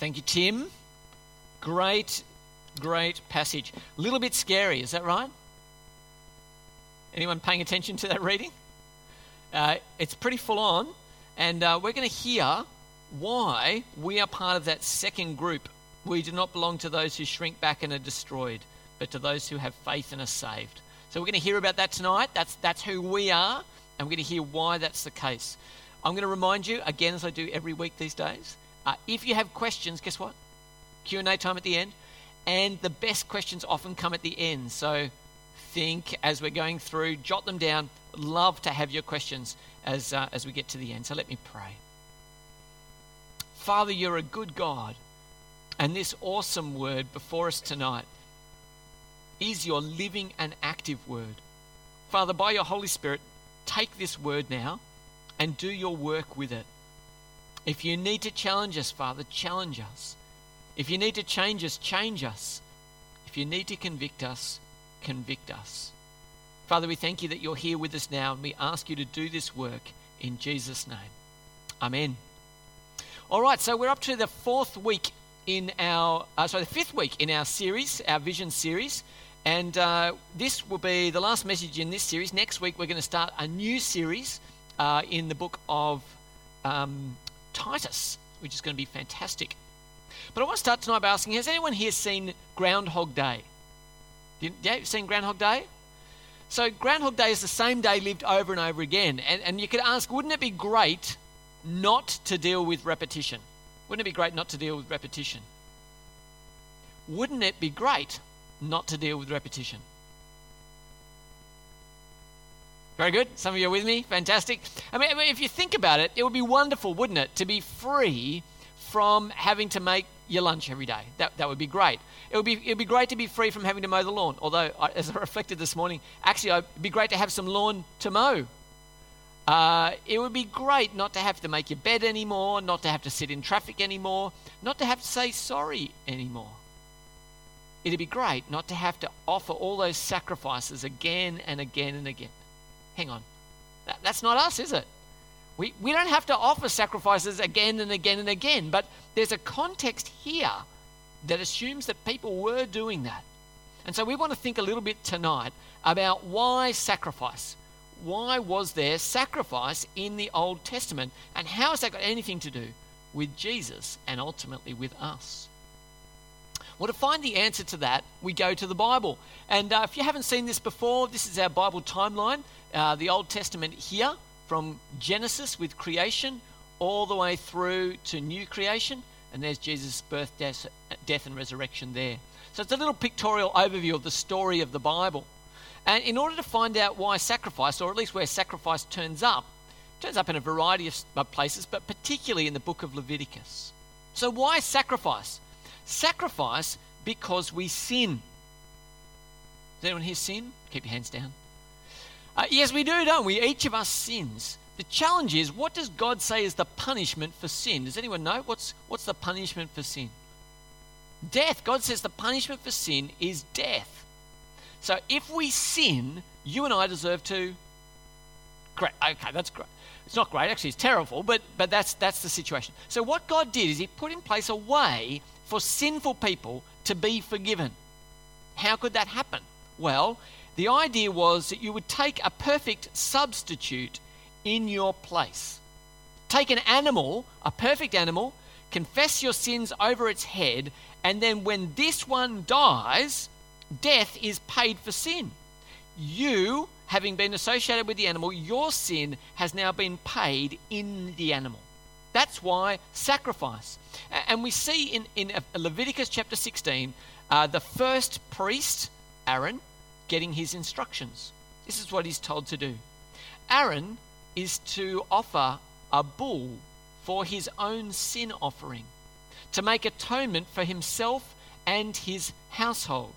Thank you, Tim. Great, great passage. A little bit scary, is that right? Anyone paying attention to that reading? Uh, it's pretty full on, and uh, we're going to hear why we are part of that second group. We do not belong to those who shrink back and are destroyed, but to those who have faith and are saved. So we're going to hear about that tonight. That's, that's who we are, and we're going to hear why that's the case. I'm going to remind you, again, as I do every week these days, uh, if you have questions, guess what? Q&A time at the end. And the best questions often come at the end. So think as we're going through, jot them down. Love to have your questions as, uh, as we get to the end. So let me pray. Father, you're a good God. And this awesome word before us tonight is your living and active word. Father, by your Holy Spirit, take this word now and do your work with it. If you need to challenge us, Father, challenge us. If you need to change us, change us. If you need to convict us, convict us. Father, we thank you that you're here with us now, and we ask you to do this work in Jesus' name. Amen. All right, so we're up to the fourth week in our, uh, sorry, the fifth week in our series, our vision series. And uh, this will be the last message in this series. Next week, we're going to start a new series uh, in the book of um, Titus, which is going to be fantastic. But I want to start tonight by asking Has anyone here seen Groundhog Day? Yeah, you've seen Groundhog Day? So, Groundhog Day is the same day lived over and over again. And, and you could ask, wouldn't it be great not to deal with repetition? Wouldn't it be great not to deal with repetition? Wouldn't it be great not to deal with repetition? Very good. Some of you are with me. Fantastic. I mean, if you think about it, it would be wonderful, wouldn't it, to be free from having to make your lunch every day. That, that would be great. It would be, it would be great to be free from having to mow the lawn. Although, as I reflected this morning, actually, it'd be great to have some lawn to mow. Uh, it would be great not to have to make your bed anymore, not to have to sit in traffic anymore, not to have to say sorry anymore. It'd be great not to have to offer all those sacrifices again and again and again hang on. That, that's not us, is it? We, we don't have to offer sacrifices again and again and again, but there's a context here that assumes that people were doing that. And so we want to think a little bit tonight about why sacrifice. Why was there sacrifice in the Old Testament? And how has that got anything to do with Jesus and ultimately with us? Well, to find the answer to that, we go to the Bible. And uh, if you haven't seen this before, this is our Bible timeline. Uh, the Old Testament here, from Genesis with creation, all the way through to new creation. And there's Jesus' birth, death, death, and resurrection there. So it's a little pictorial overview of the story of the Bible. And in order to find out why sacrifice, or at least where sacrifice turns up, turns up in a variety of places, but particularly in the book of Leviticus. So, why sacrifice? Sacrifice because we sin. Does anyone here sin? Keep your hands down. Uh, yes, we do, don't we? Each of us sins. The challenge is, what does God say is the punishment for sin? Does anyone know? What's, what's the punishment for sin? Death. God says the punishment for sin is death. So if we sin, you and I deserve to. Great. Okay, that's great. It's not great, actually, it's terrible, but, but that's, that's the situation. So what God did is He put in place a way for sinful people to be forgiven. How could that happen? Well, the idea was that you would take a perfect substitute in your place. Take an animal, a perfect animal, confess your sins over its head, and then when this one dies, death is paid for sin. You, having been associated with the animal, your sin has now been paid in the animal. That's why sacrifice. And we see in, in Leviticus chapter 16 uh, the first priest, Aaron, getting his instructions. This is what he's told to do. Aaron is to offer a bull for his own sin offering, to make atonement for himself and his household.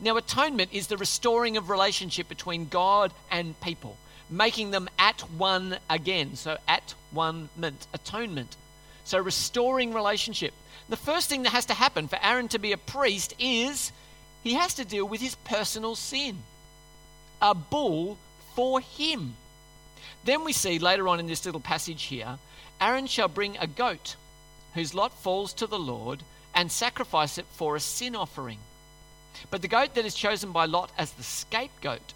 Now, atonement is the restoring of relationship between God and people making them at one again. So, at one meant atonement. So, restoring relationship. The first thing that has to happen for Aaron to be a priest is he has to deal with his personal sin. A bull for him. Then we see later on in this little passage here Aaron shall bring a goat, whose lot falls to the Lord and sacrifice it for a sin offering. But the goat that is chosen by Lot as the scapegoat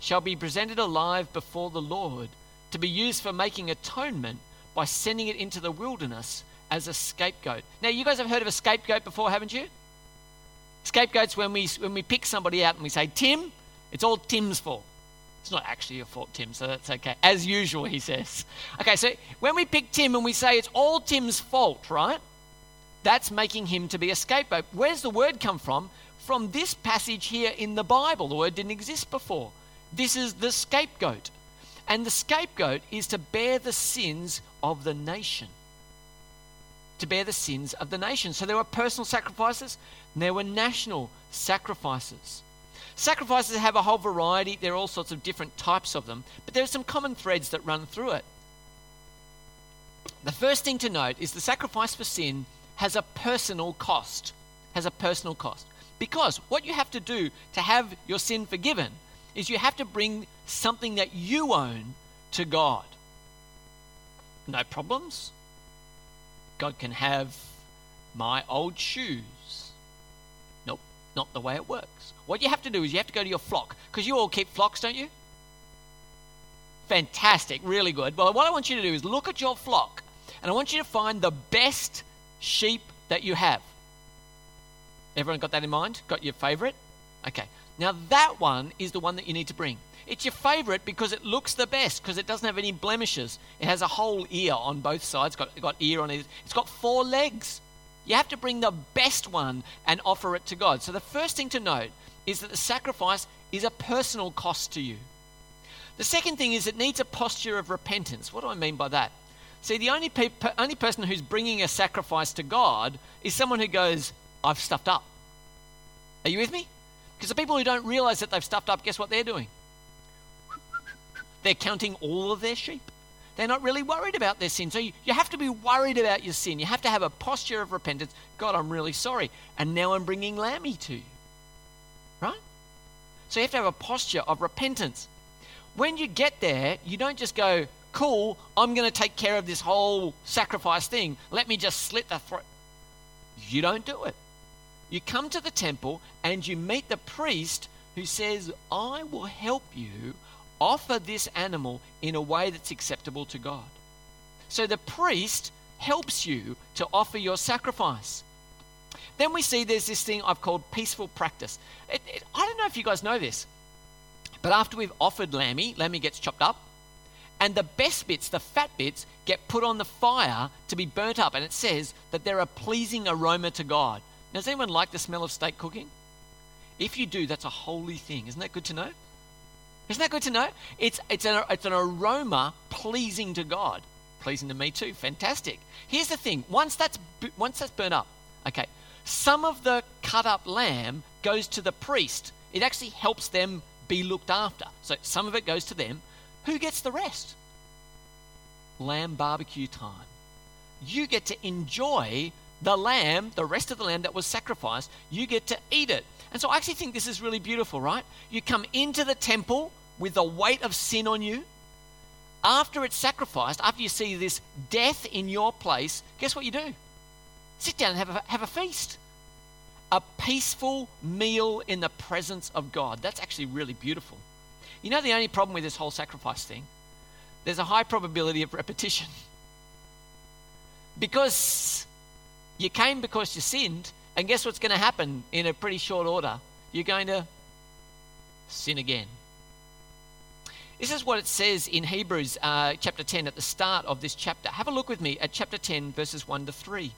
shall be presented alive before the Lord to be used for making atonement by sending it into the wilderness as a scapegoat. Now, you guys have heard of a scapegoat before, haven't you? Scapegoats when we when we pick somebody out and we say, "Tim, it's all Tim's fault." It's not actually your fault, Tim, so that's okay. As usual, he says. Okay, so when we pick Tim and we say it's all Tim's fault, right? That's making him to be a scapegoat. Where's the word come from? From this passage here in the Bible. The word didn't exist before. This is the scapegoat. And the scapegoat is to bear the sins of the nation. To bear the sins of the nation. So there were personal sacrifices, there were national sacrifices. Sacrifices have a whole variety, there are all sorts of different types of them, but there are some common threads that run through it. The first thing to note is the sacrifice for sin has a personal cost. Has a personal cost. Because what you have to do to have your sin forgiven is you have to bring something that you own to God. No problems. God can have my old shoes. Nope, not the way it works. What you have to do is you have to go to your flock, because you all keep flocks, don't you? Fantastic, really good. Well, what I want you to do is look at your flock, and I want you to find the best sheep that you have. Everyone got that in mind? Got your favorite? Okay. Now, that one is the one that you need to bring. It's your favorite because it looks the best, because it doesn't have any blemishes. It has a whole ear on both sides, got, got ear on it. It's got four legs. You have to bring the best one and offer it to God. So, the first thing to note is that the sacrifice is a personal cost to you. The second thing is it needs a posture of repentance. What do I mean by that? See, the only, pe- only person who's bringing a sacrifice to God is someone who goes, I've stuffed up. Are you with me? Because the people who don't realize that they've stuffed up, guess what they're doing? They're counting all of their sheep. They're not really worried about their sin. So you, you have to be worried about your sin. You have to have a posture of repentance. God, I'm really sorry. And now I'm bringing Lammy to you. Right? So you have to have a posture of repentance. When you get there, you don't just go, cool, I'm going to take care of this whole sacrifice thing. Let me just slit the throat. You don't do it. You come to the temple and you meet the priest who says, I will help you offer this animal in a way that's acceptable to God. So the priest helps you to offer your sacrifice. Then we see there's this thing I've called peaceful practice. It, it, I don't know if you guys know this, but after we've offered lammy, lammy gets chopped up, and the best bits, the fat bits, get put on the fire to be burnt up. And it says that they're a pleasing aroma to God. Now, does anyone like the smell of steak cooking? If you do, that's a holy thing. Isn't that good to know? Isn't that good to know? It's, it's, an, it's an aroma pleasing to God. Pleasing to me too. Fantastic. Here's the thing once that's, once that's burnt up, okay, some of the cut up lamb goes to the priest. It actually helps them be looked after. So some of it goes to them. Who gets the rest? Lamb barbecue time. You get to enjoy the lamb, the rest of the lamb that was sacrificed, you get to eat it. And so I actually think this is really beautiful, right? You come into the temple with the weight of sin on you. After it's sacrificed, after you see this death in your place, guess what you do? Sit down and have a, have a feast. A peaceful meal in the presence of God. That's actually really beautiful. You know, the only problem with this whole sacrifice thing? There's a high probability of repetition. Because you came because you sinned, and guess what's going to happen in a pretty short order? You're going to sin again. This is what it says in Hebrews uh, chapter 10 at the start of this chapter. Have a look with me at chapter 10, verses 1 to 3.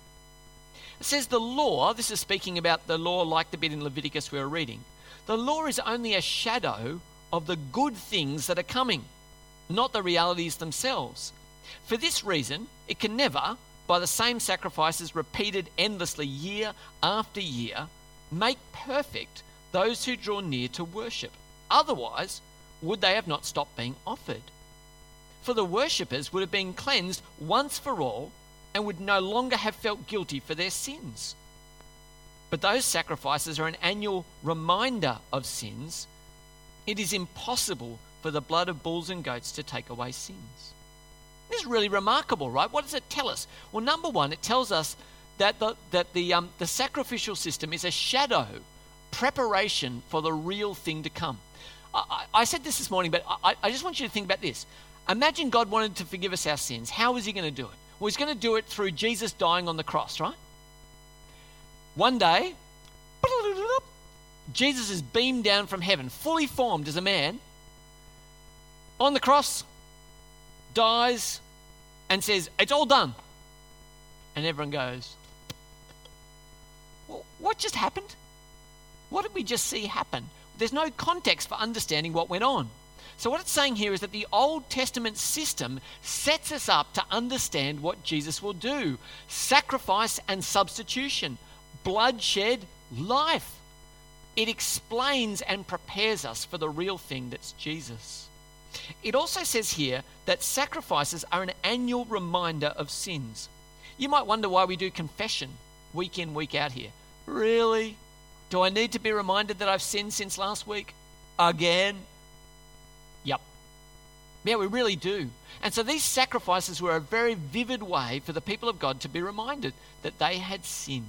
It says, The law, this is speaking about the law like the bit in Leviticus we were reading, the law is only a shadow of the good things that are coming, not the realities themselves. For this reason, it can never, by the same sacrifices repeated endlessly year after year, make perfect those who draw near to worship. Otherwise, would they have not stopped being offered? For the worshippers would have been cleansed once for all and would no longer have felt guilty for their sins. But those sacrifices are an annual reminder of sins. It is impossible for the blood of bulls and goats to take away sins. This is really remarkable, right? What does it tell us? Well, number one, it tells us that the, that the, um, the sacrificial system is a shadow preparation for the real thing to come. I, I said this this morning, but I, I just want you to think about this. Imagine God wanted to forgive us our sins. How was He going to do it? Well, He's going to do it through Jesus dying on the cross, right? One day, Jesus is beamed down from heaven, fully formed as a man, on the cross, dies, and says, It's all done. And everyone goes, well, What just happened? What did we just see happen? There's no context for understanding what went on. So, what it's saying here is that the Old Testament system sets us up to understand what Jesus will do sacrifice and substitution, bloodshed, life. It explains and prepares us for the real thing that's Jesus. It also says here that sacrifices are an annual reminder of sins. You might wonder why we do confession week in, week out here. Really? Do I need to be reminded that I've sinned since last week? Again? Yep. Yeah, we really do. And so these sacrifices were a very vivid way for the people of God to be reminded that they had sinned.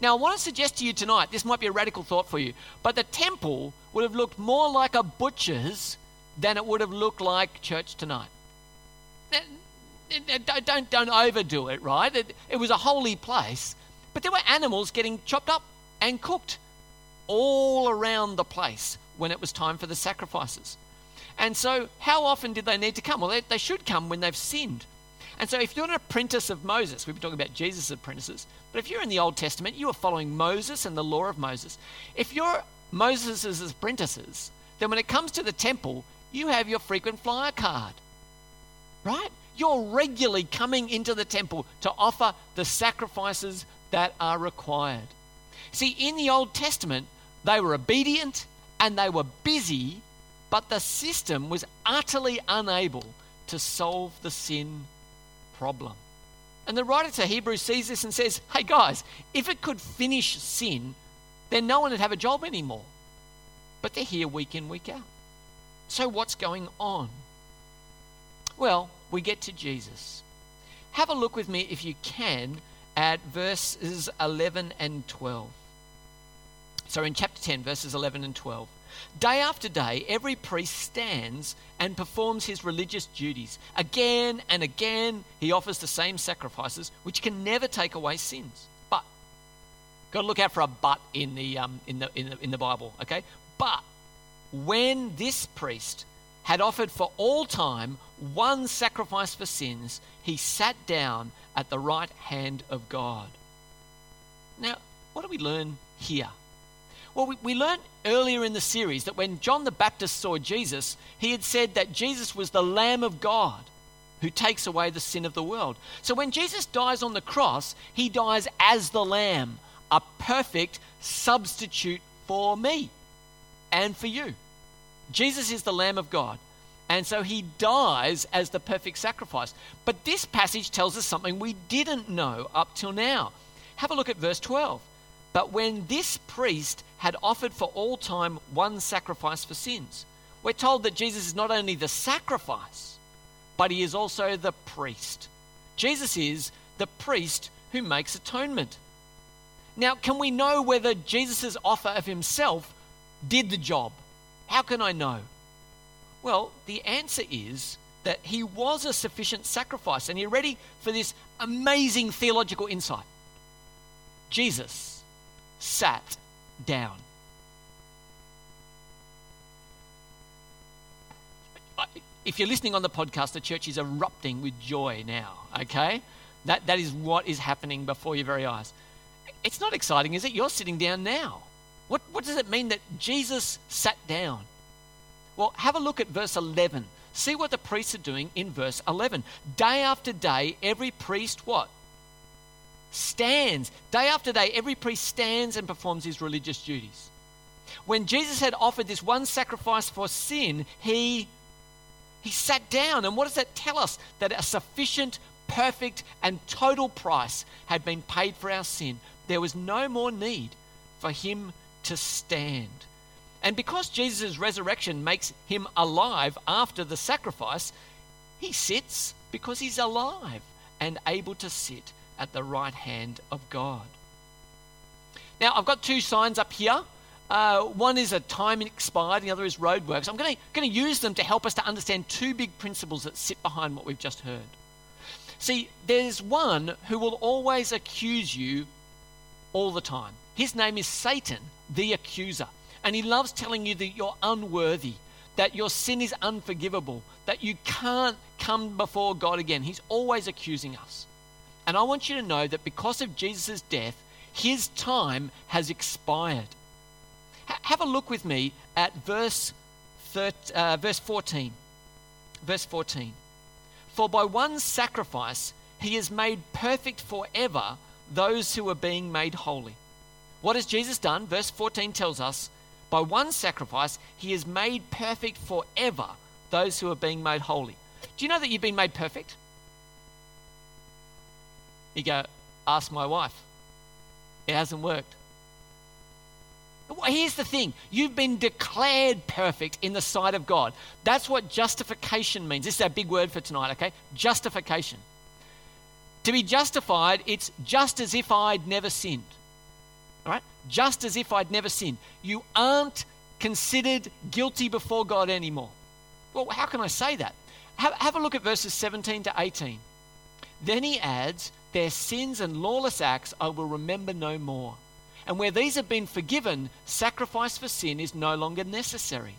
Now, I want to suggest to you tonight, this might be a radical thought for you, but the temple would have looked more like a butcher's than it would have looked like church tonight. Don't, don't overdo it, right? It, it was a holy place, but there were animals getting chopped up and cooked all around the place when it was time for the sacrifices. And so, how often did they need to come? Well, they, they should come when they've sinned. And so, if you're an apprentice of Moses, we've been talking about Jesus' apprentices, but if you're in the Old Testament, you are following Moses and the law of Moses. If you're Moses' apprentices, then when it comes to the temple, you have your frequent flyer card, right? You're regularly coming into the temple to offer the sacrifices that are required. See, in the Old Testament, they were obedient and they were busy, but the system was utterly unable to solve the sin problem. And the writer to Hebrews sees this and says, hey guys, if it could finish sin, then no one would have a job anymore. But they're here week in, week out. So what's going on? Well, we get to Jesus. Have a look with me, if you can, at verses 11 and 12. So in chapter 10, verses 11 and 12. Day after day, every priest stands and performs his religious duties. Again and again, he offers the same sacrifices, which can never take away sins. But, got to look out for a but in the, um, in, the, in, the, in the Bible, okay? But, when this priest had offered for all time one sacrifice for sins, he sat down at the right hand of God. Now, what do we learn here? Well, we, we learned earlier in the series that when John the Baptist saw Jesus, he had said that Jesus was the Lamb of God who takes away the sin of the world. So when Jesus dies on the cross, he dies as the Lamb, a perfect substitute for me and for you. Jesus is the Lamb of God. And so he dies as the perfect sacrifice. But this passage tells us something we didn't know up till now. Have a look at verse 12. But when this priest had offered for all time one sacrifice for sins, we're told that Jesus is not only the sacrifice, but he is also the priest. Jesus is the priest who makes atonement. Now, can we know whether Jesus' offer of himself did the job? How can I know? Well, the answer is that he was a sufficient sacrifice. And you're ready for this amazing theological insight. Jesus sat down. If you're listening on the podcast, the church is erupting with joy now, okay? That, that is what is happening before your very eyes. It's not exciting, is it? You're sitting down now. What, what does it mean that Jesus sat down? Well, have a look at verse 11. See what the priests are doing in verse 11. Day after day, every priest what? stands. Day after day, every priest stands and performs his religious duties. When Jesus had offered this one sacrifice for sin, he, he sat down. And what does that tell us? That a sufficient, perfect, and total price had been paid for our sin. There was no more need for him to stand. And because Jesus' resurrection makes him alive after the sacrifice, he sits Because he's alive and able to sit at the right hand of God. Now, I've got two signs up here. Uh, one is a time expired, the other is roadworks. I'm going to use them to help us to understand two big principles that sit behind what we've just heard. See, there's one who will always accuse you all the time. His name is Satan, the accuser. And he loves telling you that you're unworthy, that your sin is unforgivable, that you can't come before God again. He's always accusing us. And I want you to know that because of Jesus' death, his time has expired. H- have a look with me at verse, 13, uh, verse 14. Verse 14. For by one sacrifice he has made perfect forever those who are being made holy. What has Jesus done? Verse 14 tells us by one sacrifice he has made perfect forever those who are being made holy. Do you know that you've been made perfect? You go, ask my wife. It hasn't worked. Here's the thing you've been declared perfect in the sight of God. That's what justification means. This is our big word for tonight, okay? Justification. To be justified, it's just as if I'd never sinned. Right? Just as if I'd never sinned. You aren't considered guilty before God anymore. Well, how can I say that? Have, have a look at verses 17 to 18. Then he adds, Their sins and lawless acts I will remember no more. And where these have been forgiven, sacrifice for sin is no longer necessary.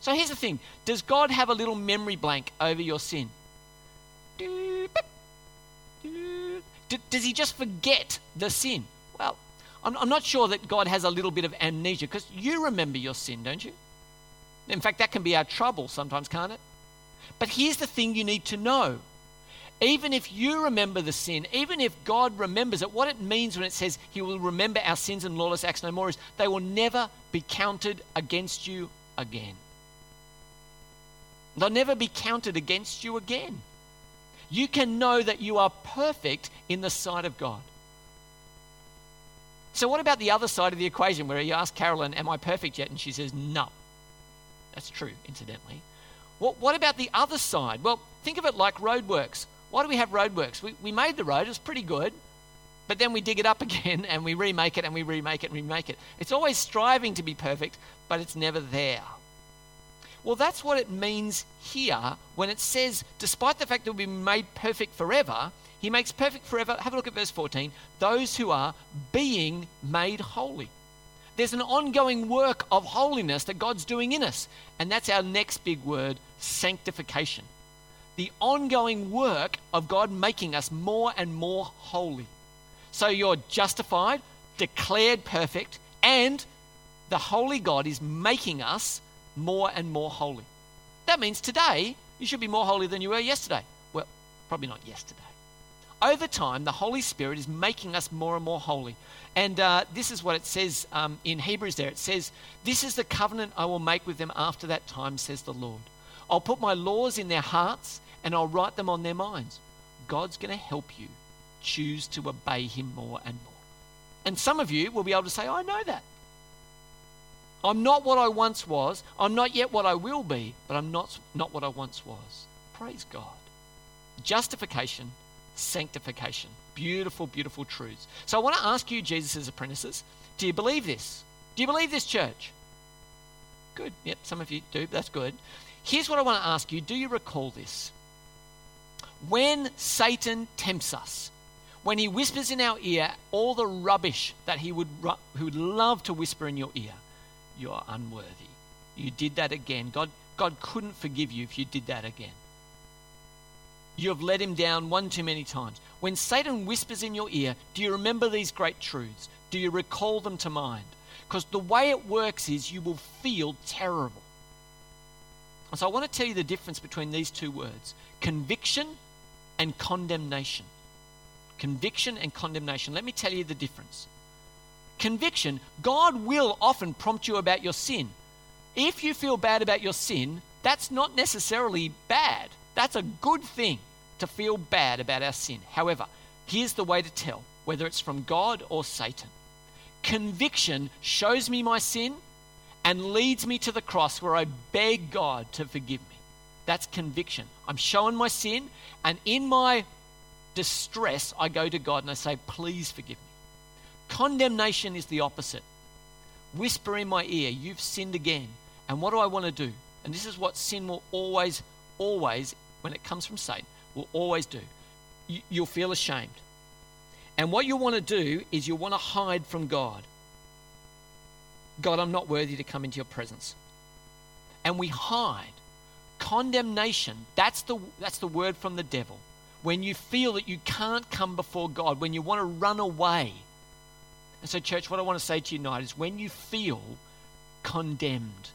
So here's the thing Does God have a little memory blank over your sin? Does he just forget the sin? Well, I'm not sure that God has a little bit of amnesia because you remember your sin, don't you? In fact, that can be our trouble sometimes, can't it? But here's the thing you need to know even if you remember the sin, even if God remembers it, what it means when it says He will remember our sins and lawless acts no more is they will never be counted against you again. They'll never be counted against you again. You can know that you are perfect in the sight of God. So, what about the other side of the equation where you ask Carolyn, Am I perfect yet? And she says, No. That's true, incidentally. What, what about the other side? Well, think of it like roadworks. Why do we have roadworks? We, we made the road, it's pretty good, but then we dig it up again and we remake it and we remake it and remake it. It's always striving to be perfect, but it's never there. Well, that's what it means here when it says, despite the fact that we've been made perfect forever, he makes perfect forever. Have a look at verse 14. Those who are being made holy. There's an ongoing work of holiness that God's doing in us. And that's our next big word sanctification the ongoing work of God making us more and more holy. So you're justified, declared perfect, and the holy God is making us more and more holy. That means today you should be more holy than you were yesterday. Well, probably not yesterday. Over time, the Holy Spirit is making us more and more holy. And uh, this is what it says um, in Hebrews there. It says, This is the covenant I will make with them after that time, says the Lord. I'll put my laws in their hearts and I'll write them on their minds. God's going to help you choose to obey Him more and more. And some of you will be able to say, I know that. I'm not what I once was. I'm not yet what I will be, but I'm not, not what I once was. Praise God. Justification, sanctification. Beautiful, beautiful truths. So I want to ask you, Jesus' apprentices, do you believe this? Do you believe this, church? Good. Yep, some of you do. That's good. Here's what I want to ask you Do you recall this? when Satan tempts us, when he whispers in our ear all the rubbish that he would, he would love to whisper in your ear, you're unworthy. You did that again. God, God couldn't forgive you if you did that again. You have let him down one too many times. When Satan whispers in your ear, do you remember these great truths? Do you recall them to mind? Because the way it works is you will feel terrible. And so I want to tell you the difference between these two words conviction and condemnation. Conviction and condemnation. Let me tell you the difference. Conviction, God will often prompt you about your sin. If you feel bad about your sin, that's not necessarily bad. That's a good thing to feel bad about our sin. However, here's the way to tell whether it's from God or Satan. Conviction shows me my sin and leads me to the cross where I beg God to forgive me. That's conviction. I'm showing my sin, and in my distress, I go to God and I say, Please forgive me. Condemnation is the opposite. Whisper in my ear, You've sinned again. And what do I want to do? And this is what sin will always, always, when it comes from Satan, will always do. You'll feel ashamed. And what you want to do is you want to hide from God. God, I'm not worthy to come into your presence. And we hide. Condemnation, that's the, that's the word from the devil. When you feel that you can't come before God, when you want to run away. And so, church, what I want to say to you tonight is when you feel condemned,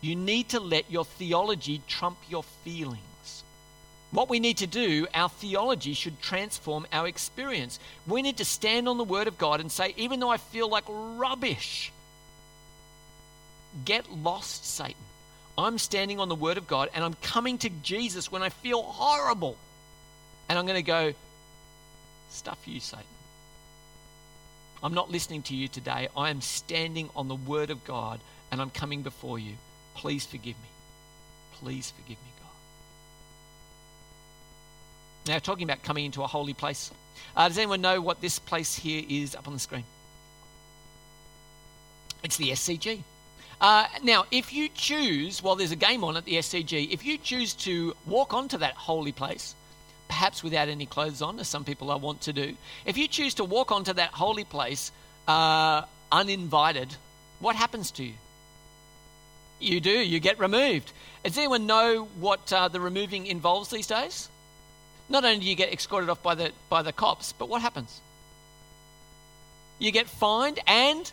you need to let your theology trump your feelings. What we need to do, our theology should transform our experience. We need to stand on the Word of God and say, even though I feel like rubbish, get lost, Satan. I'm standing on the Word of God and I'm coming to Jesus when I feel horrible. And I'm going to go, stuff you, Satan. I'm not listening to you today. I am standing on the Word of God and I'm coming before you. Please forgive me. Please forgive me. Now, talking about coming into a holy place. Uh, does anyone know what this place here is up on the screen? It's the SCG. Uh, now, if you choose, while there's a game on at the SCG, if you choose to walk onto that holy place, perhaps without any clothes on, as some people I want to do, if you choose to walk onto that holy place uh, uninvited, what happens to you? You do, you get removed. Does anyone know what uh, the removing involves these days? Not only do you get escorted off by the, by the cops, but what happens? You get fined and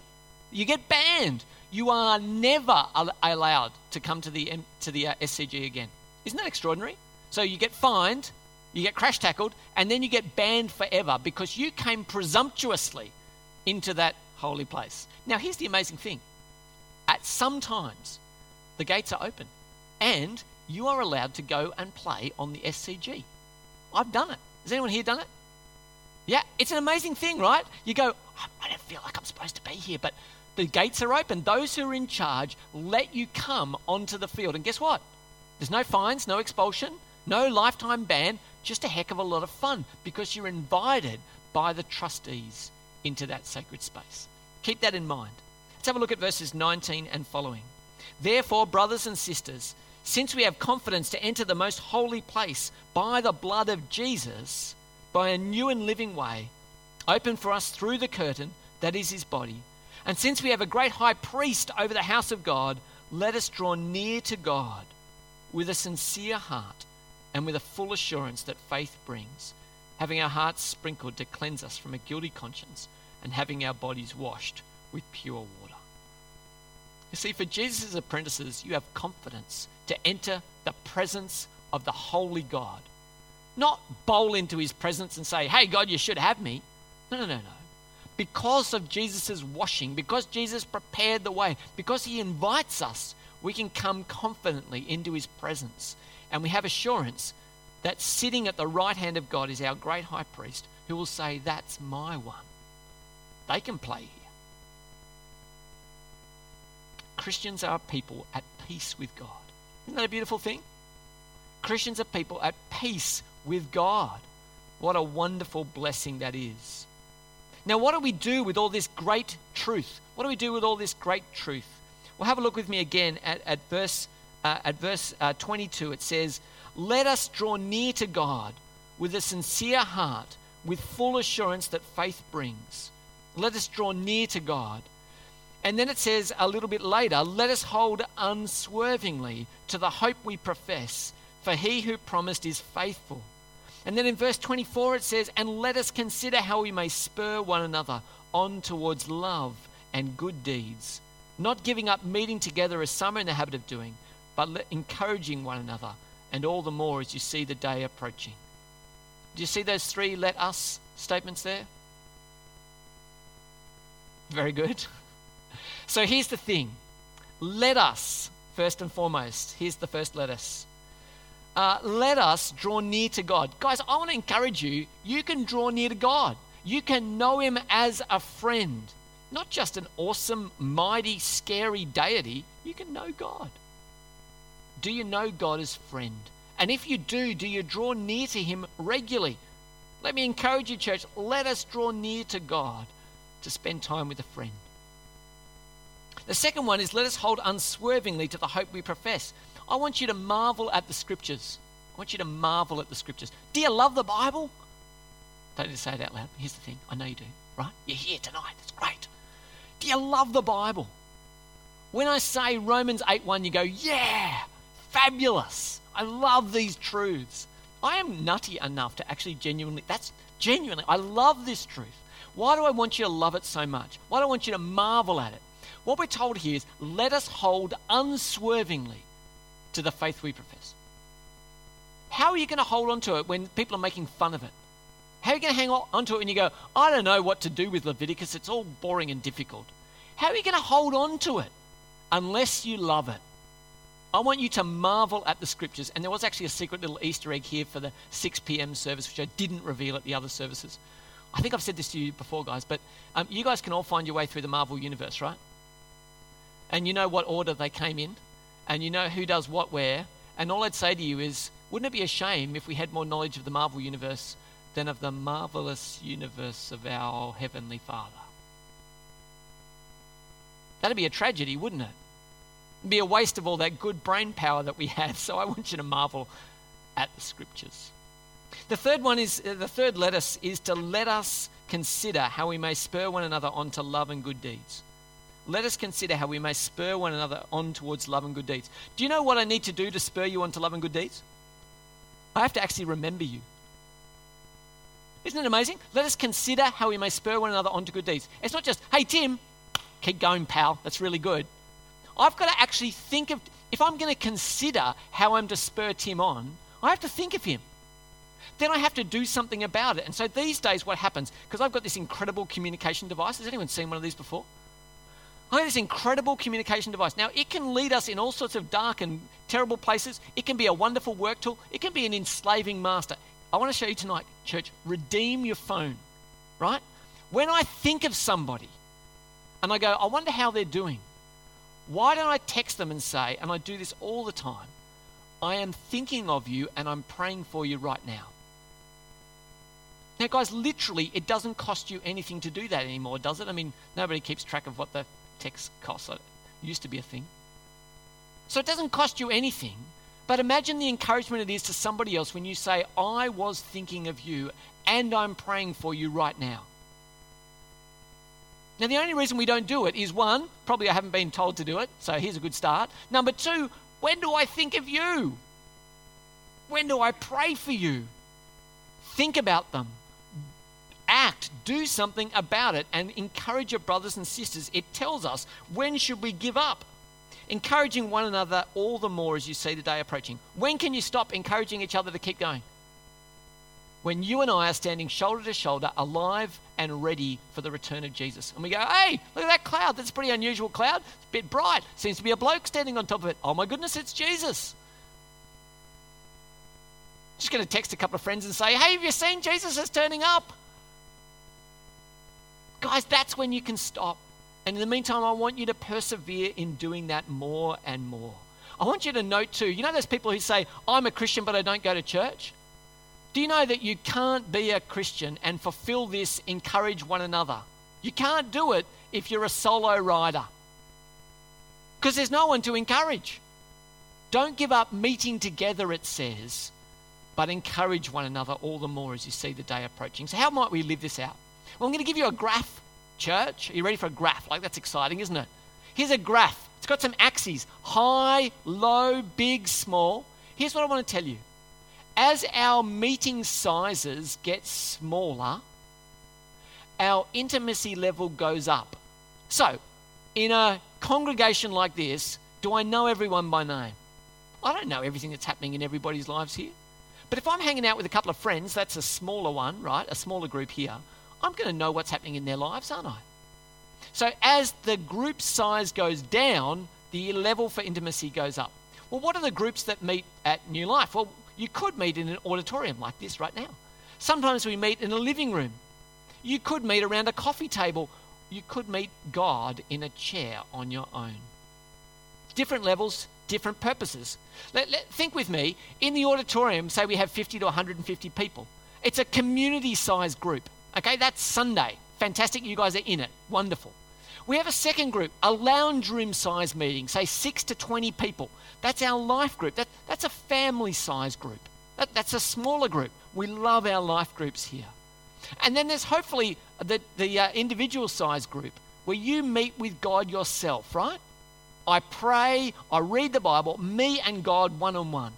you get banned. You are never allowed to come to the, to the uh, SCG again. Isn't that extraordinary? So you get fined, you get crash tackled, and then you get banned forever because you came presumptuously into that holy place. Now, here's the amazing thing at some times, the gates are open and you are allowed to go and play on the SCG. I've done it. Has anyone here done it? Yeah, it's an amazing thing, right? You go, I don't feel like I'm supposed to be here, but the gates are open. Those who are in charge let you come onto the field. And guess what? There's no fines, no expulsion, no lifetime ban, just a heck of a lot of fun because you're invited by the trustees into that sacred space. Keep that in mind. Let's have a look at verses 19 and following. Therefore, brothers and sisters, since we have confidence to enter the most holy place by the blood of Jesus, by a new and living way, open for us through the curtain that is his body, and since we have a great high priest over the house of God, let us draw near to God with a sincere heart and with a full assurance that faith brings, having our hearts sprinkled to cleanse us from a guilty conscience, and having our bodies washed with pure water. You see, for Jesus' apprentices, you have confidence to enter the presence of the holy God. Not bowl into his presence and say, hey, God, you should have me. No, no, no, no. Because of Jesus' washing, because Jesus prepared the way, because he invites us, we can come confidently into his presence. And we have assurance that sitting at the right hand of God is our great high priest who will say, That's my one. They can play Christians are people at peace with God. Isn't that a beautiful thing? Christians are people at peace with God. What a wonderful blessing that is. Now, what do we do with all this great truth? What do we do with all this great truth? Well, have a look with me again at, at verse, uh, at verse uh, 22. It says, Let us draw near to God with a sincere heart, with full assurance that faith brings. Let us draw near to God. And then it says a little bit later, let us hold unswervingly to the hope we profess, for he who promised is faithful. And then in verse 24 it says, and let us consider how we may spur one another on towards love and good deeds, not giving up meeting together as some are in the habit of doing, but encouraging one another, and all the more as you see the day approaching. Do you see those three let us statements there? Very good. So here's the thing let us, first and foremost, here's the first let us. Uh, let us draw near to God. Guys, I want to encourage you. You can draw near to God. You can know Him as a friend, not just an awesome, mighty, scary deity. You can know God. Do you know God as a friend? And if you do, do you draw near to Him regularly? Let me encourage you, church, let us draw near to God to spend time with a friend. The second one is let us hold unswervingly to the hope we profess. I want you to marvel at the scriptures. I want you to marvel at the scriptures. Do you love the Bible? Don't need to say it out loud. Here's the thing I know you do, right? You're here tonight. It's great. Do you love the Bible? When I say Romans 8 1, you go, yeah, fabulous. I love these truths. I am nutty enough to actually genuinely, that's genuinely, I love this truth. Why do I want you to love it so much? Why do I want you to marvel at it? What we're told here is let us hold unswervingly to the faith we profess. How are you going to hold on to it when people are making fun of it? How are you going to hang on to it when you go, I don't know what to do with Leviticus, it's all boring and difficult? How are you going to hold on to it unless you love it? I want you to marvel at the scriptures. And there was actually a secret little Easter egg here for the 6 p.m. service, which I didn't reveal at the other services. I think I've said this to you before, guys, but um, you guys can all find your way through the Marvel universe, right? And you know what order they came in, and you know who does what where. And all I'd say to you is, wouldn't it be a shame if we had more knowledge of the Marvel universe than of the marvelous universe of our Heavenly Father? That'd be a tragedy, wouldn't it? It'd be a waste of all that good brain power that we have. So I want you to marvel at the scriptures. The third one is uh, the third let us is to let us consider how we may spur one another on to love and good deeds. Let us consider how we may spur one another on towards love and good deeds. Do you know what I need to do to spur you on to love and good deeds? I have to actually remember you. Isn't it amazing? Let us consider how we may spur one another on to good deeds. It's not just, hey, Tim, keep going, pal. That's really good. I've got to actually think of, if I'm going to consider how I'm to spur Tim on, I have to think of him then I have to do something about it. And so these days, what happens, because I've got this incredible communication device. Has anyone seen one of these before? I have this incredible communication device. Now, it can lead us in all sorts of dark and terrible places. It can be a wonderful work tool. It can be an enslaving master. I want to show you tonight, church, redeem your phone, right? When I think of somebody and I go, I wonder how they're doing, why don't I text them and say, and I do this all the time, I am thinking of you and I'm praying for you right now. Now, guys, literally, it doesn't cost you anything to do that anymore, does it? I mean, nobody keeps track of what the text costs. It used to be a thing. So it doesn't cost you anything. But imagine the encouragement it is to somebody else when you say, I was thinking of you and I'm praying for you right now. Now, the only reason we don't do it is one, probably I haven't been told to do it, so here's a good start. Number two, when do I think of you? When do I pray for you? Think about them act, do something about it, and encourage your brothers and sisters. It tells us when should we give up? Encouraging one another all the more as you see the day approaching. When can you stop encouraging each other to keep going? When you and I are standing shoulder to shoulder, alive and ready for the return of Jesus. And we go, hey, look at that cloud. That's a pretty unusual cloud. It's a bit bright. Seems to be a bloke standing on top of it. Oh my goodness, it's Jesus. Just going to text a couple of friends and say, hey, have you seen Jesus is turning up? Guys, that's when you can stop. And in the meantime, I want you to persevere in doing that more and more. I want you to note too, you know, there's people who say, I'm a Christian, but I don't go to church? Do you know that you can't be a Christian and fulfill this, encourage one another? You can't do it if you're a solo rider because there's no one to encourage. Don't give up meeting together, it says, but encourage one another all the more as you see the day approaching. So, how might we live this out? Well, I'm going to give you a graph, church. Are you ready for a graph? Like, that's exciting, isn't it? Here's a graph. It's got some axes high, low, big, small. Here's what I want to tell you. As our meeting sizes get smaller, our intimacy level goes up. So, in a congregation like this, do I know everyone by name? I don't know everything that's happening in everybody's lives here. But if I'm hanging out with a couple of friends, that's a smaller one, right? A smaller group here. I'm going to know what's happening in their lives, aren't I? So as the group size goes down, the level for intimacy goes up. Well, what are the groups that meet at New Life? Well, you could meet in an auditorium like this right now. Sometimes we meet in a living room. You could meet around a coffee table. You could meet God in a chair on your own. Different levels, different purposes. Let, let, think with me in the auditorium, say we have 50 to 150 people. It's a community sized group. Okay, that's Sunday. Fantastic, you guys are in it. Wonderful. We have a second group, a lounge room size meeting, say 6 to 20 people. That's our life group. That, that's a family size group. That, that's a smaller group. We love our life groups here. And then there's hopefully the, the uh, individual size group where you meet with God yourself, right? I pray, I read the Bible, me and God one on one.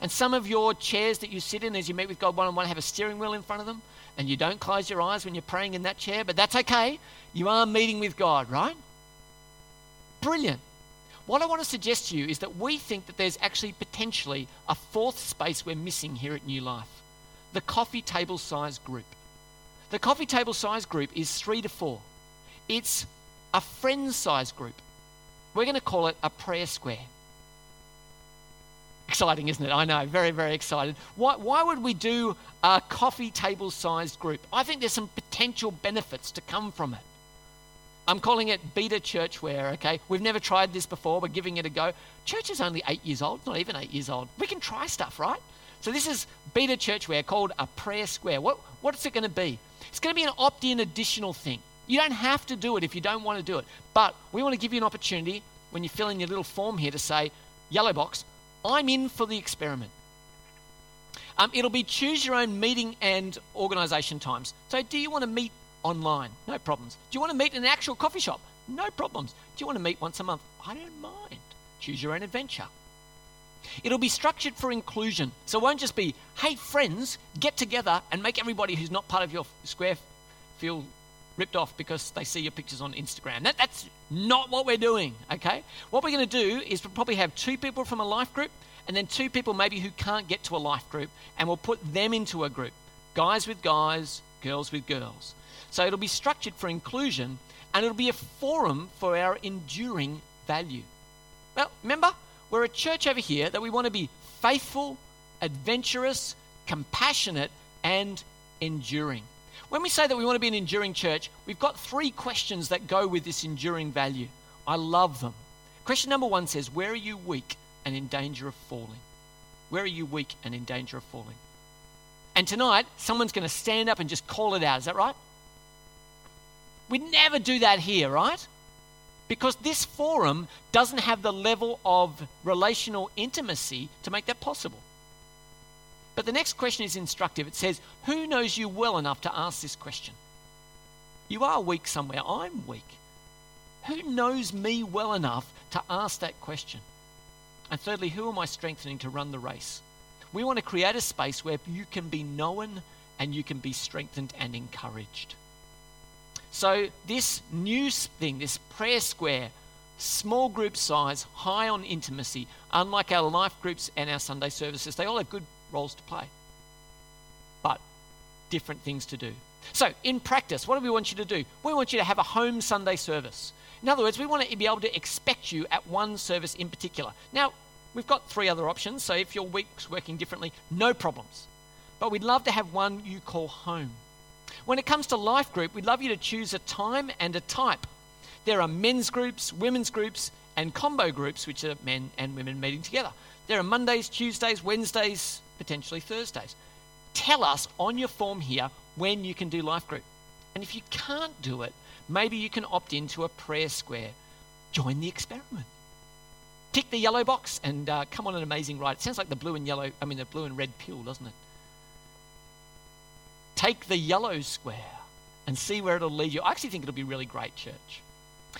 And some of your chairs that you sit in as you meet with God one on one have a steering wheel in front of them, and you don't close your eyes when you're praying in that chair, but that's okay. You are meeting with God, right? Brilliant. What I want to suggest to you is that we think that there's actually potentially a fourth space we're missing here at New Life the coffee table size group. The coffee table size group is three to four, it's a friend size group. We're going to call it a prayer square. Exciting, isn't it? I know, very, very excited. Why, why would we do a coffee table sized group? I think there's some potential benefits to come from it. I'm calling it beta churchware, okay? We've never tried this before, we're giving it a go. Church is only eight years old, not even eight years old. We can try stuff, right? So this is beta churchware called a prayer square. What, what's it going to be? It's going to be an opt in additional thing. You don't have to do it if you don't want to do it. But we want to give you an opportunity when you fill in your little form here to say, yellow box, I'm in for the experiment. Um, it'll be choose your own meeting and organisation times. So, do you want to meet online? No problems. Do you want to meet in an actual coffee shop? No problems. Do you want to meet once a month? I don't mind. Choose your own adventure. It'll be structured for inclusion. So it won't just be, hey, friends, get together and make everybody who's not part of your square feel ripped off because they see your pictures on Instagram. That, that's not what we're doing, okay? What we're going to do is we'll probably have two people from a life group and then two people maybe who can't get to a life group, and we'll put them into a group guys with guys, girls with girls. So it'll be structured for inclusion and it'll be a forum for our enduring value. Well, remember, we're a church over here that we want to be faithful, adventurous, compassionate, and enduring. When we say that we want to be an enduring church, we've got three questions that go with this enduring value. I love them. Question number one says, Where are you weak and in danger of falling? Where are you weak and in danger of falling? And tonight, someone's going to stand up and just call it out. Is that right? We never do that here, right? Because this forum doesn't have the level of relational intimacy to make that possible. But the next question is instructive. It says, Who knows you well enough to ask this question? You are weak somewhere. I'm weak. Who knows me well enough to ask that question? And thirdly, who am I strengthening to run the race? We want to create a space where you can be known and you can be strengthened and encouraged. So, this new thing, this prayer square, small group size, high on intimacy, unlike our life groups and our Sunday services, they all have good roles to play, but different things to do. So, in practice, what do we want you to do? We want you to have a home Sunday service. In other words, we want to be able to expect you at one service in particular. Now, we've got three other options, so if your week's working differently, no problems. But we'd love to have one you call home. When it comes to life group, we'd love you to choose a time and a type. There are men's groups, women's groups, and combo groups, which are men and women meeting together. There are Mondays, Tuesdays, Wednesdays, potentially Thursdays. Tell us on your form here when you can do life group. And if you can't do it, maybe you can opt into a prayer square. Join the experiment. Tick the yellow box and uh, come on an amazing ride. It sounds like the blue and yellow, I mean, the blue and red pill, doesn't it? Take the yellow square and see where it'll lead you. I actually think it'll be really great, church.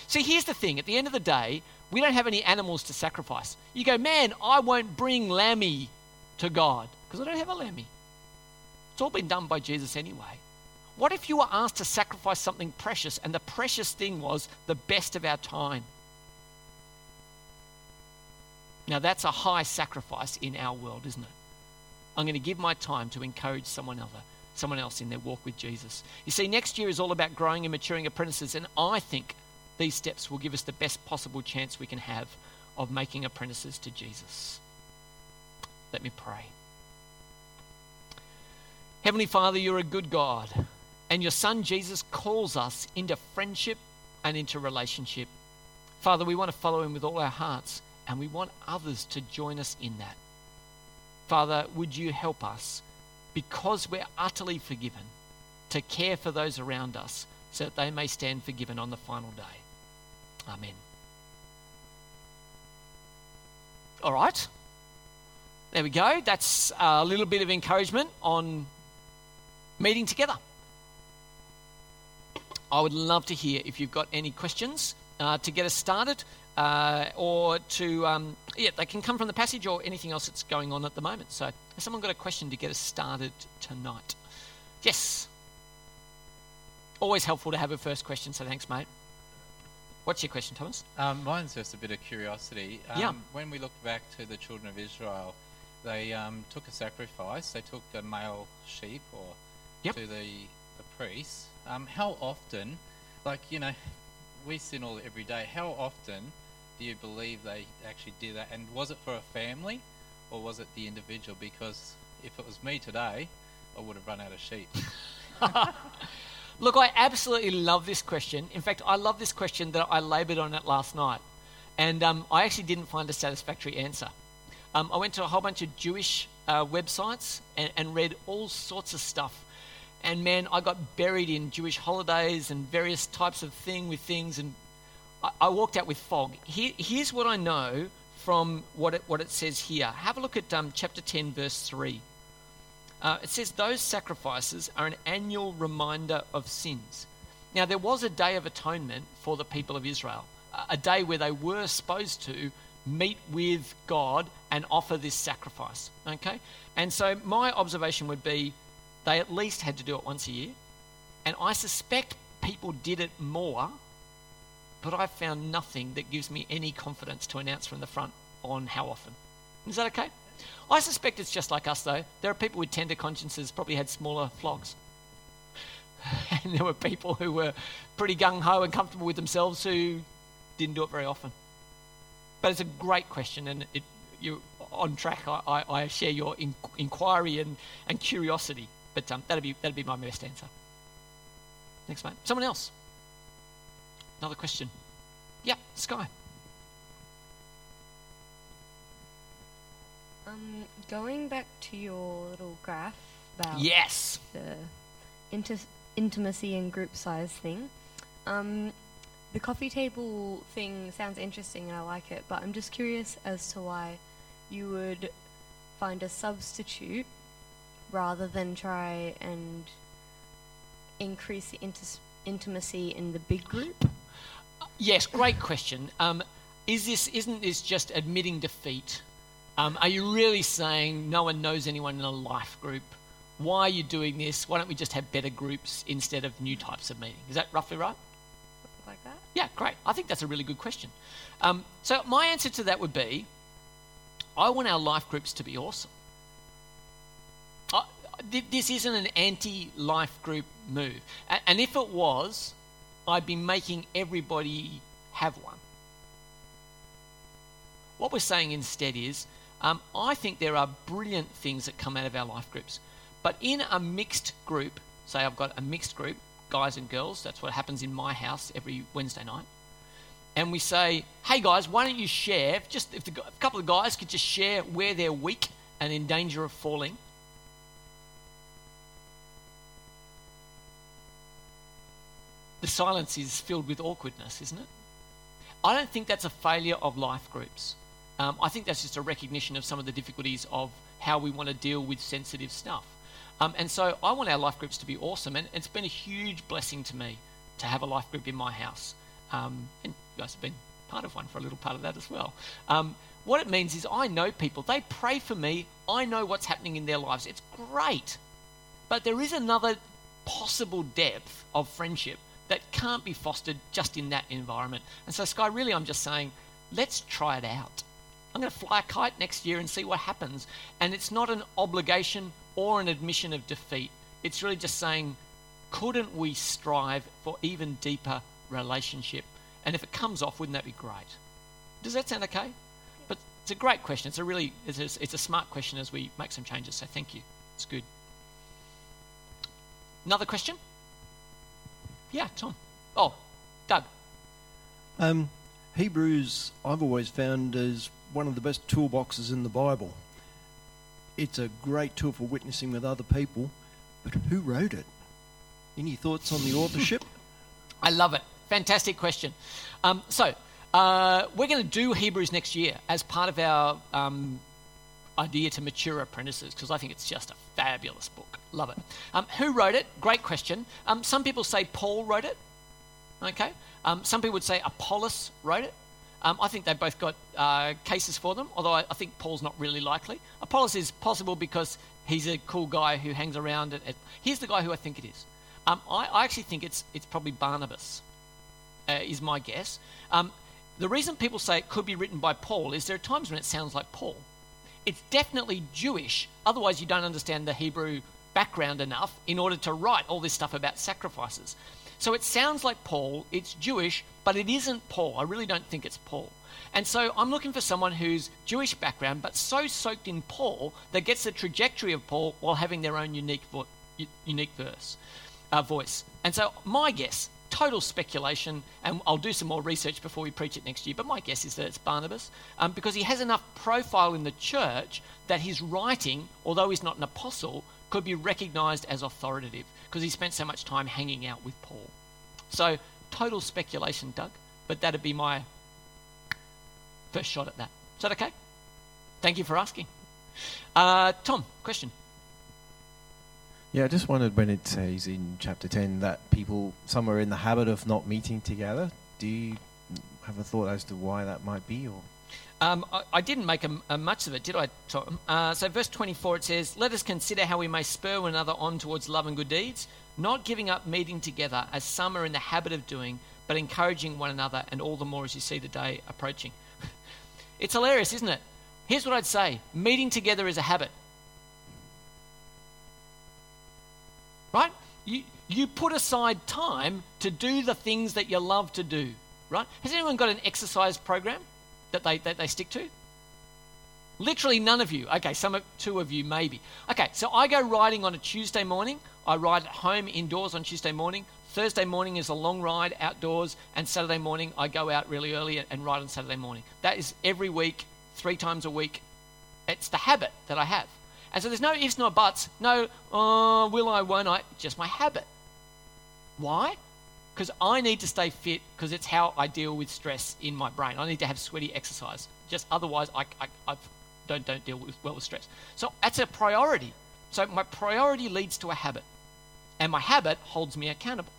See, here's the thing at the end of the day, we don't have any animals to sacrifice. You go, man, I won't bring lammy to God because I don't have a lammy. It's all been done by Jesus anyway. What if you were asked to sacrifice something precious and the precious thing was the best of our time? Now, that's a high sacrifice in our world, isn't it? I'm going to give my time to encourage someone else, someone else in their walk with Jesus. You see, next year is all about growing and maturing apprentices, and I think these steps will give us the best possible chance we can have of making apprentices to Jesus. Let me pray. Heavenly Father, you're a good God, and your Son Jesus calls us into friendship and into relationship. Father, we want to follow him with all our hearts, and we want others to join us in that. Father, would you help us, because we're utterly forgiven, to care for those around us so that they may stand forgiven on the final day. Amen. All right. There we go. That's a little bit of encouragement on meeting together. I would love to hear if you've got any questions uh, to get us started, uh, or to um, yeah, they can come from the passage or anything else that's going on at the moment. So, has someone got a question to get us started tonight? Yes. Always helpful to have a first question. So, thanks, mate. What's your question, Thomas? Um, mine's just a bit of curiosity. Um, Yeah. When we look back to the children of Israel, they um, took a sacrifice. They took a male sheep or Yep. to the the priest. Um, how often, like you know, we sin all every day. How often do you believe they actually did that? And was it for a family, or was it the individual? Because if it was me today, I would have run out of sheep. Look, I absolutely love this question. In fact, I love this question that I laboured on it last night. And um, I actually didn't find a satisfactory answer. Um, I went to a whole bunch of Jewish uh, websites and, and read all sorts of stuff. And man, I got buried in Jewish holidays and various types of thing with things. And I, I walked out with fog. Here, here's what I know from what it, what it says here. Have a look at um, chapter 10, verse 3. Uh, it says those sacrifices are an annual reminder of sins. Now, there was a day of atonement for the people of Israel, a- day where they were supposed to meet with God and offer this sacrifice. Okay? And so, my observation would be they at least had to do it once a year. And I suspect people did it more, but I found nothing that gives me any confidence to announce from the front on how often. Is that okay? I suspect it's just like us, though. There are people with tender consciences, probably had smaller flogs. And there were people who were pretty gung ho and comfortable with themselves who didn't do it very often. But it's a great question, and it, you're on track. I, I, I share your in, inquiry and, and curiosity, but um, that'd, be, that'd be my best answer. Next, mate. Someone else. Another question. Yeah, Sky. Um, going back to your little graph about Yes. the inter- intimacy and group size thing, um, the coffee table thing sounds interesting and I like it, but I'm just curious as to why you would find a substitute rather than try and increase the intis- intimacy in the big group. Yes, great question. Um, is this isn't this just admitting defeat? Um, are you really saying no one knows anyone in a life group? Why are you doing this? Why don't we just have better groups instead of new types of meeting? Is that roughly right? Like that? Yeah, great. I think that's a really good question. Um, so my answer to that would be, I want our life groups to be awesome. I, this isn't an anti-life group move, and if it was, I'd be making everybody have one. What we're saying instead is, um, I think there are brilliant things that come out of our life groups. But in a mixed group, say I've got a mixed group, guys and girls, that's what happens in my house every Wednesday night. And we say, hey guys, why don't you share? Just if the, gu- a couple of guys could just share where they're weak and in danger of falling. The silence is filled with awkwardness, isn't it? I don't think that's a failure of life groups. Um, I think that's just a recognition of some of the difficulties of how we want to deal with sensitive stuff. Um, and so I want our life groups to be awesome. And it's been a huge blessing to me to have a life group in my house. Um, and you guys have been part of one for a little part of that as well. Um, what it means is I know people, they pray for me, I know what's happening in their lives. It's great. But there is another possible depth of friendship that can't be fostered just in that environment. And so, Sky, really, I'm just saying, let's try it out. I'm going to fly a kite next year and see what happens. And it's not an obligation or an admission of defeat. It's really just saying, couldn't we strive for even deeper relationship? And if it comes off, wouldn't that be great? Does that sound okay? But it's a great question. It's a really, it's a, it's a smart question as we make some changes. So thank you. It's good. Another question? Yeah, Tom. Oh, Doug. Um, Hebrews, I've always found, is one of the best toolboxes in the Bible. It's a great tool for witnessing with other people, but who wrote it? Any thoughts on the authorship? I love it. Fantastic question. Um, so, uh, we're going to do Hebrews next year as part of our um, idea to mature apprentices because I think it's just a fabulous book. Love it. Um, who wrote it? Great question. Um, some people say Paul wrote it. Okay. Um, some people would say Apollos wrote it. Um, I think they've both got uh, cases for them, although I, I, think Paul's not really likely. Apollos is possible because he's a cool guy who hangs around. At, here's the guy who I think it is. Um, I, I, actually think it's it's probably Barnabas. Uh, is my guess. Um, the reason people say it could be written by Paul is there are times when it sounds like Paul. It's definitely Jewish, otherwise, you don't understand the Hebrew background enough in order to write all this stuff about sacrifices. So it sounds like Paul, it's Jewish, but it isn't Paul. I really don't think it's Paul. And so I'm looking for someone who's Jewish background, but so soaked in Paul that gets the trajectory of Paul while having their own unique, vo- unique verse, uh, voice. And so my guess total speculation, and I'll do some more research before we preach it next year, but my guess is that it's Barnabas um, because he has enough profile in the church that his writing, although he's not an apostle, could be recognized as authoritative because he spent so much time hanging out with Paul. So, total speculation, Doug, but that'd be my first shot at that. Is that okay? Thank you for asking. Uh, Tom, question. Yeah, I just wondered when it says in chapter 10 that people, some are in the habit of not meeting together. Do you have a thought as to why that might be? or? Um, I, I, didn't make a, a much of it, did I, Tom? Uh, so, verse 24, it says, Let us consider how we may spur one another on towards love and good deeds, not giving up meeting together, as some are in the habit of doing, but encouraging one another, and all the more as you see the day approaching. it's hilarious, isn't it? Here's what I'd say meeting together is a habit. right? You, you put aside time to do the things that you love to do, right? Has anyone got an exercise program that they, that they stick to? Literally none of you. Okay, some of, two of you maybe. Okay, so I go riding on a Tuesday morning. I ride at home indoors on Tuesday morning. Thursday morning is a long ride outdoors, and Saturday morning I go out really early and ride on Saturday morning. That is every week, three times a week. It's the habit that I have. And so there's no ifs, nor buts, no, uh, will I, won't I, just my habit. Why? Because I need to stay fit because it's how I deal with stress in my brain. I need to have sweaty exercise. Just otherwise, I, I, I don't, don't deal with, well with stress. So that's a priority. So my priority leads to a habit. And my habit holds me accountable.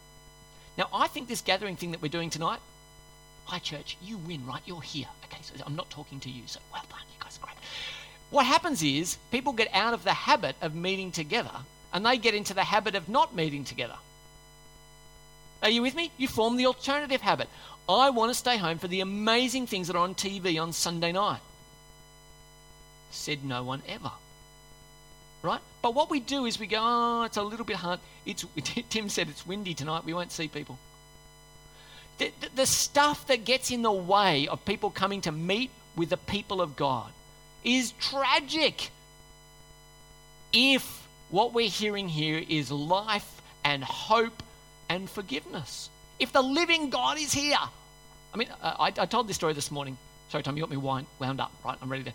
Now, I think this gathering thing that we're doing tonight, hi, church, you win, right? You're here. Okay, so I'm not talking to you, so well done. You guys are great. What happens is people get out of the habit of meeting together and they get into the habit of not meeting together. Are you with me? You form the alternative habit. I want to stay home for the amazing things that are on TV on Sunday night. Said no one ever. Right? But what we do is we go, oh, it's a little bit hard. It's, Tim said it's windy tonight. We won't see people. The, the, the stuff that gets in the way of people coming to meet with the people of God is tragic. If what we're hearing here is life and hope and forgiveness. If the living God is here. I mean, I, I told this story this morning. Sorry, Tom, you got me wind, wound up, right? I'm ready to.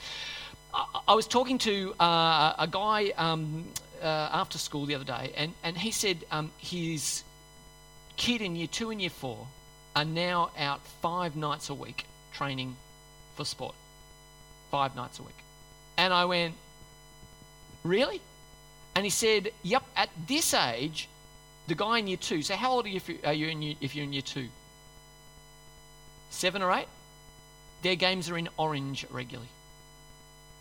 I, I was talking to uh, a guy um, uh, after school the other day, and, and he said um, his kid in year two and year four are now out five nights a week training for sport five nights a week. And I went, Really? And he said, Yep, at this age, the guy in year two, so how old are you if, you, are you in year, if you're in year two? Seven or eight? Their games are in orange regularly.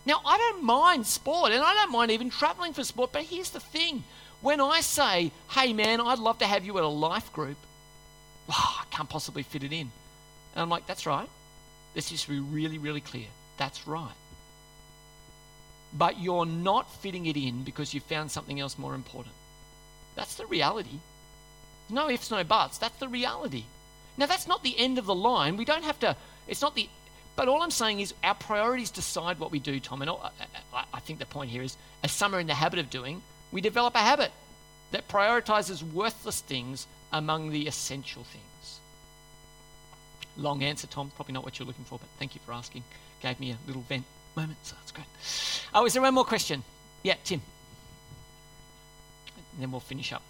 Now, I don't mind sport and I don't mind even traveling for sport, but here's the thing. When I say, hey man, I'd love to have you at a life group, oh, I can't possibly fit it in. And I'm like, that's right. Let's just be really, really clear. That's right. But you're not fitting it in because you found something else more important. That's the reality. No ifs, no buts. That's the reality. Now, that's not the end of the line. We don't have to, it's not the, but all I'm saying is our priorities decide what we do, Tom. And I, I think the point here is, as some are in the habit of doing, we develop a habit that prioritizes worthless things among the essential things. Long answer, Tom. Probably not what you're looking for, but thank you for asking. Gave me a little vent moment, so that's great. Oh, is there one more question? Yeah, Tim. And then we'll finish up.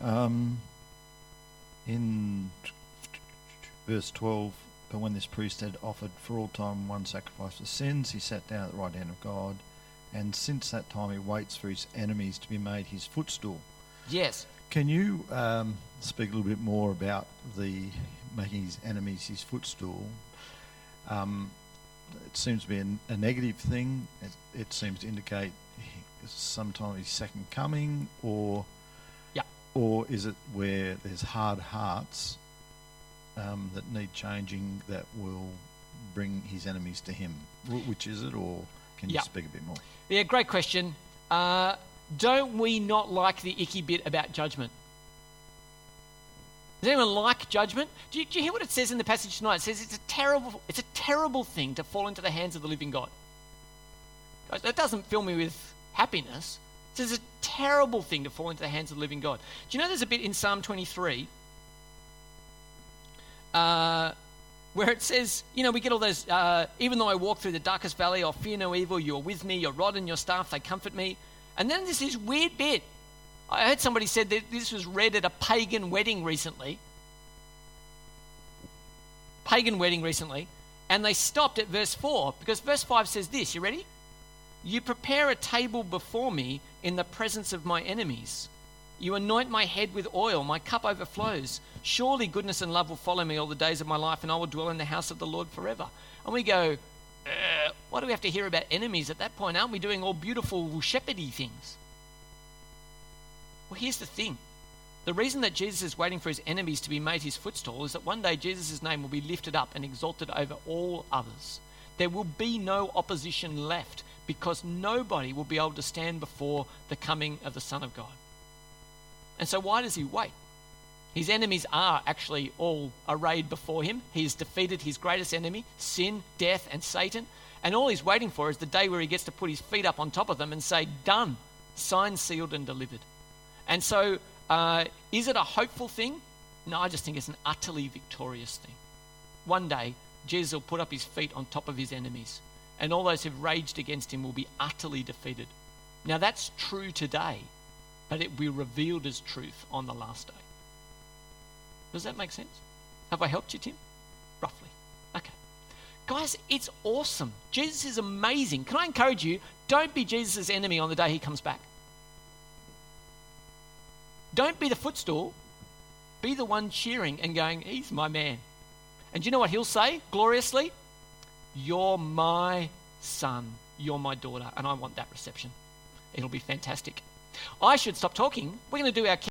Um, in verse 12, but when this priest had offered for all time one sacrifice for sins, he sat down at the right hand of God, and since that time he waits for his enemies to be made his footstool. Yes. Can you um, speak a little bit more about the making his enemies his footstool? Um, it seems to be a, a negative thing. It, it seems to indicate he- sometime his second coming, or Yeah. or is it where there's hard hearts um, that need changing that will bring his enemies to him? Which is it, or can you Yeah. speak a bit more? Yeah, great question. Uh, don't we not like the icky bit about judgment? Does anyone like judgment? Do you, do you hear what it says in the passage tonight? It says it's a terrible, it's a terrible thing to fall into the hands of the living God. Guys, that doesn't fill me with happiness. Says it's a terrible thing to fall into the hands of the living God. Do you know there's a bit in Psalm 23 uh, where it says, you know, we get all those, uh, even though I walk through the darkest valley, I'll fear no evil. You're with me, your rod and your staff, they comfort me. And then there's this weird bit. I heard somebody said that this was read at a pagan wedding recently. Pagan wedding recently. And they stopped at verse 4 because verse 5 says this. You ready? You prepare a table before me in the presence of my enemies. You anoint my head with oil, my cup overflows. Surely goodness and love will follow me all the days of my life, and I will dwell in the house of the Lord forever. And we go, uh, why do we have to hear about enemies at that point? Aren't we doing all beautiful shepherdy things? Well, here's the thing. The reason that Jesus is waiting for his enemies to be made his footstool is that one day Jesus' name will be lifted up and exalted over all others. There will be no opposition left because nobody will be able to stand before the coming of the Son of God. And so, why does he wait? His enemies are actually all arrayed before him. He has defeated his greatest enemy, sin, death, and Satan. And all he's waiting for is the day where he gets to put his feet up on top of them and say, Done, signed, sealed, and delivered. And so, uh, is it a hopeful thing? No, I just think it's an utterly victorious thing. One day, Jesus will put up his feet on top of his enemies, and all those who've raged against him will be utterly defeated. Now, that's true today, but it will be revealed as truth on the last day. Does that make sense? Have I helped you, Tim? Roughly. Okay. Guys, it's awesome. Jesus is amazing. Can I encourage you? Don't be Jesus' enemy on the day he comes back. Don't be the footstool. Be the one cheering and going, He's my man. And do you know what he'll say gloriously? You're my son. You're my daughter. And I want that reception. It'll be fantastic. I should stop talking. We're going to do our.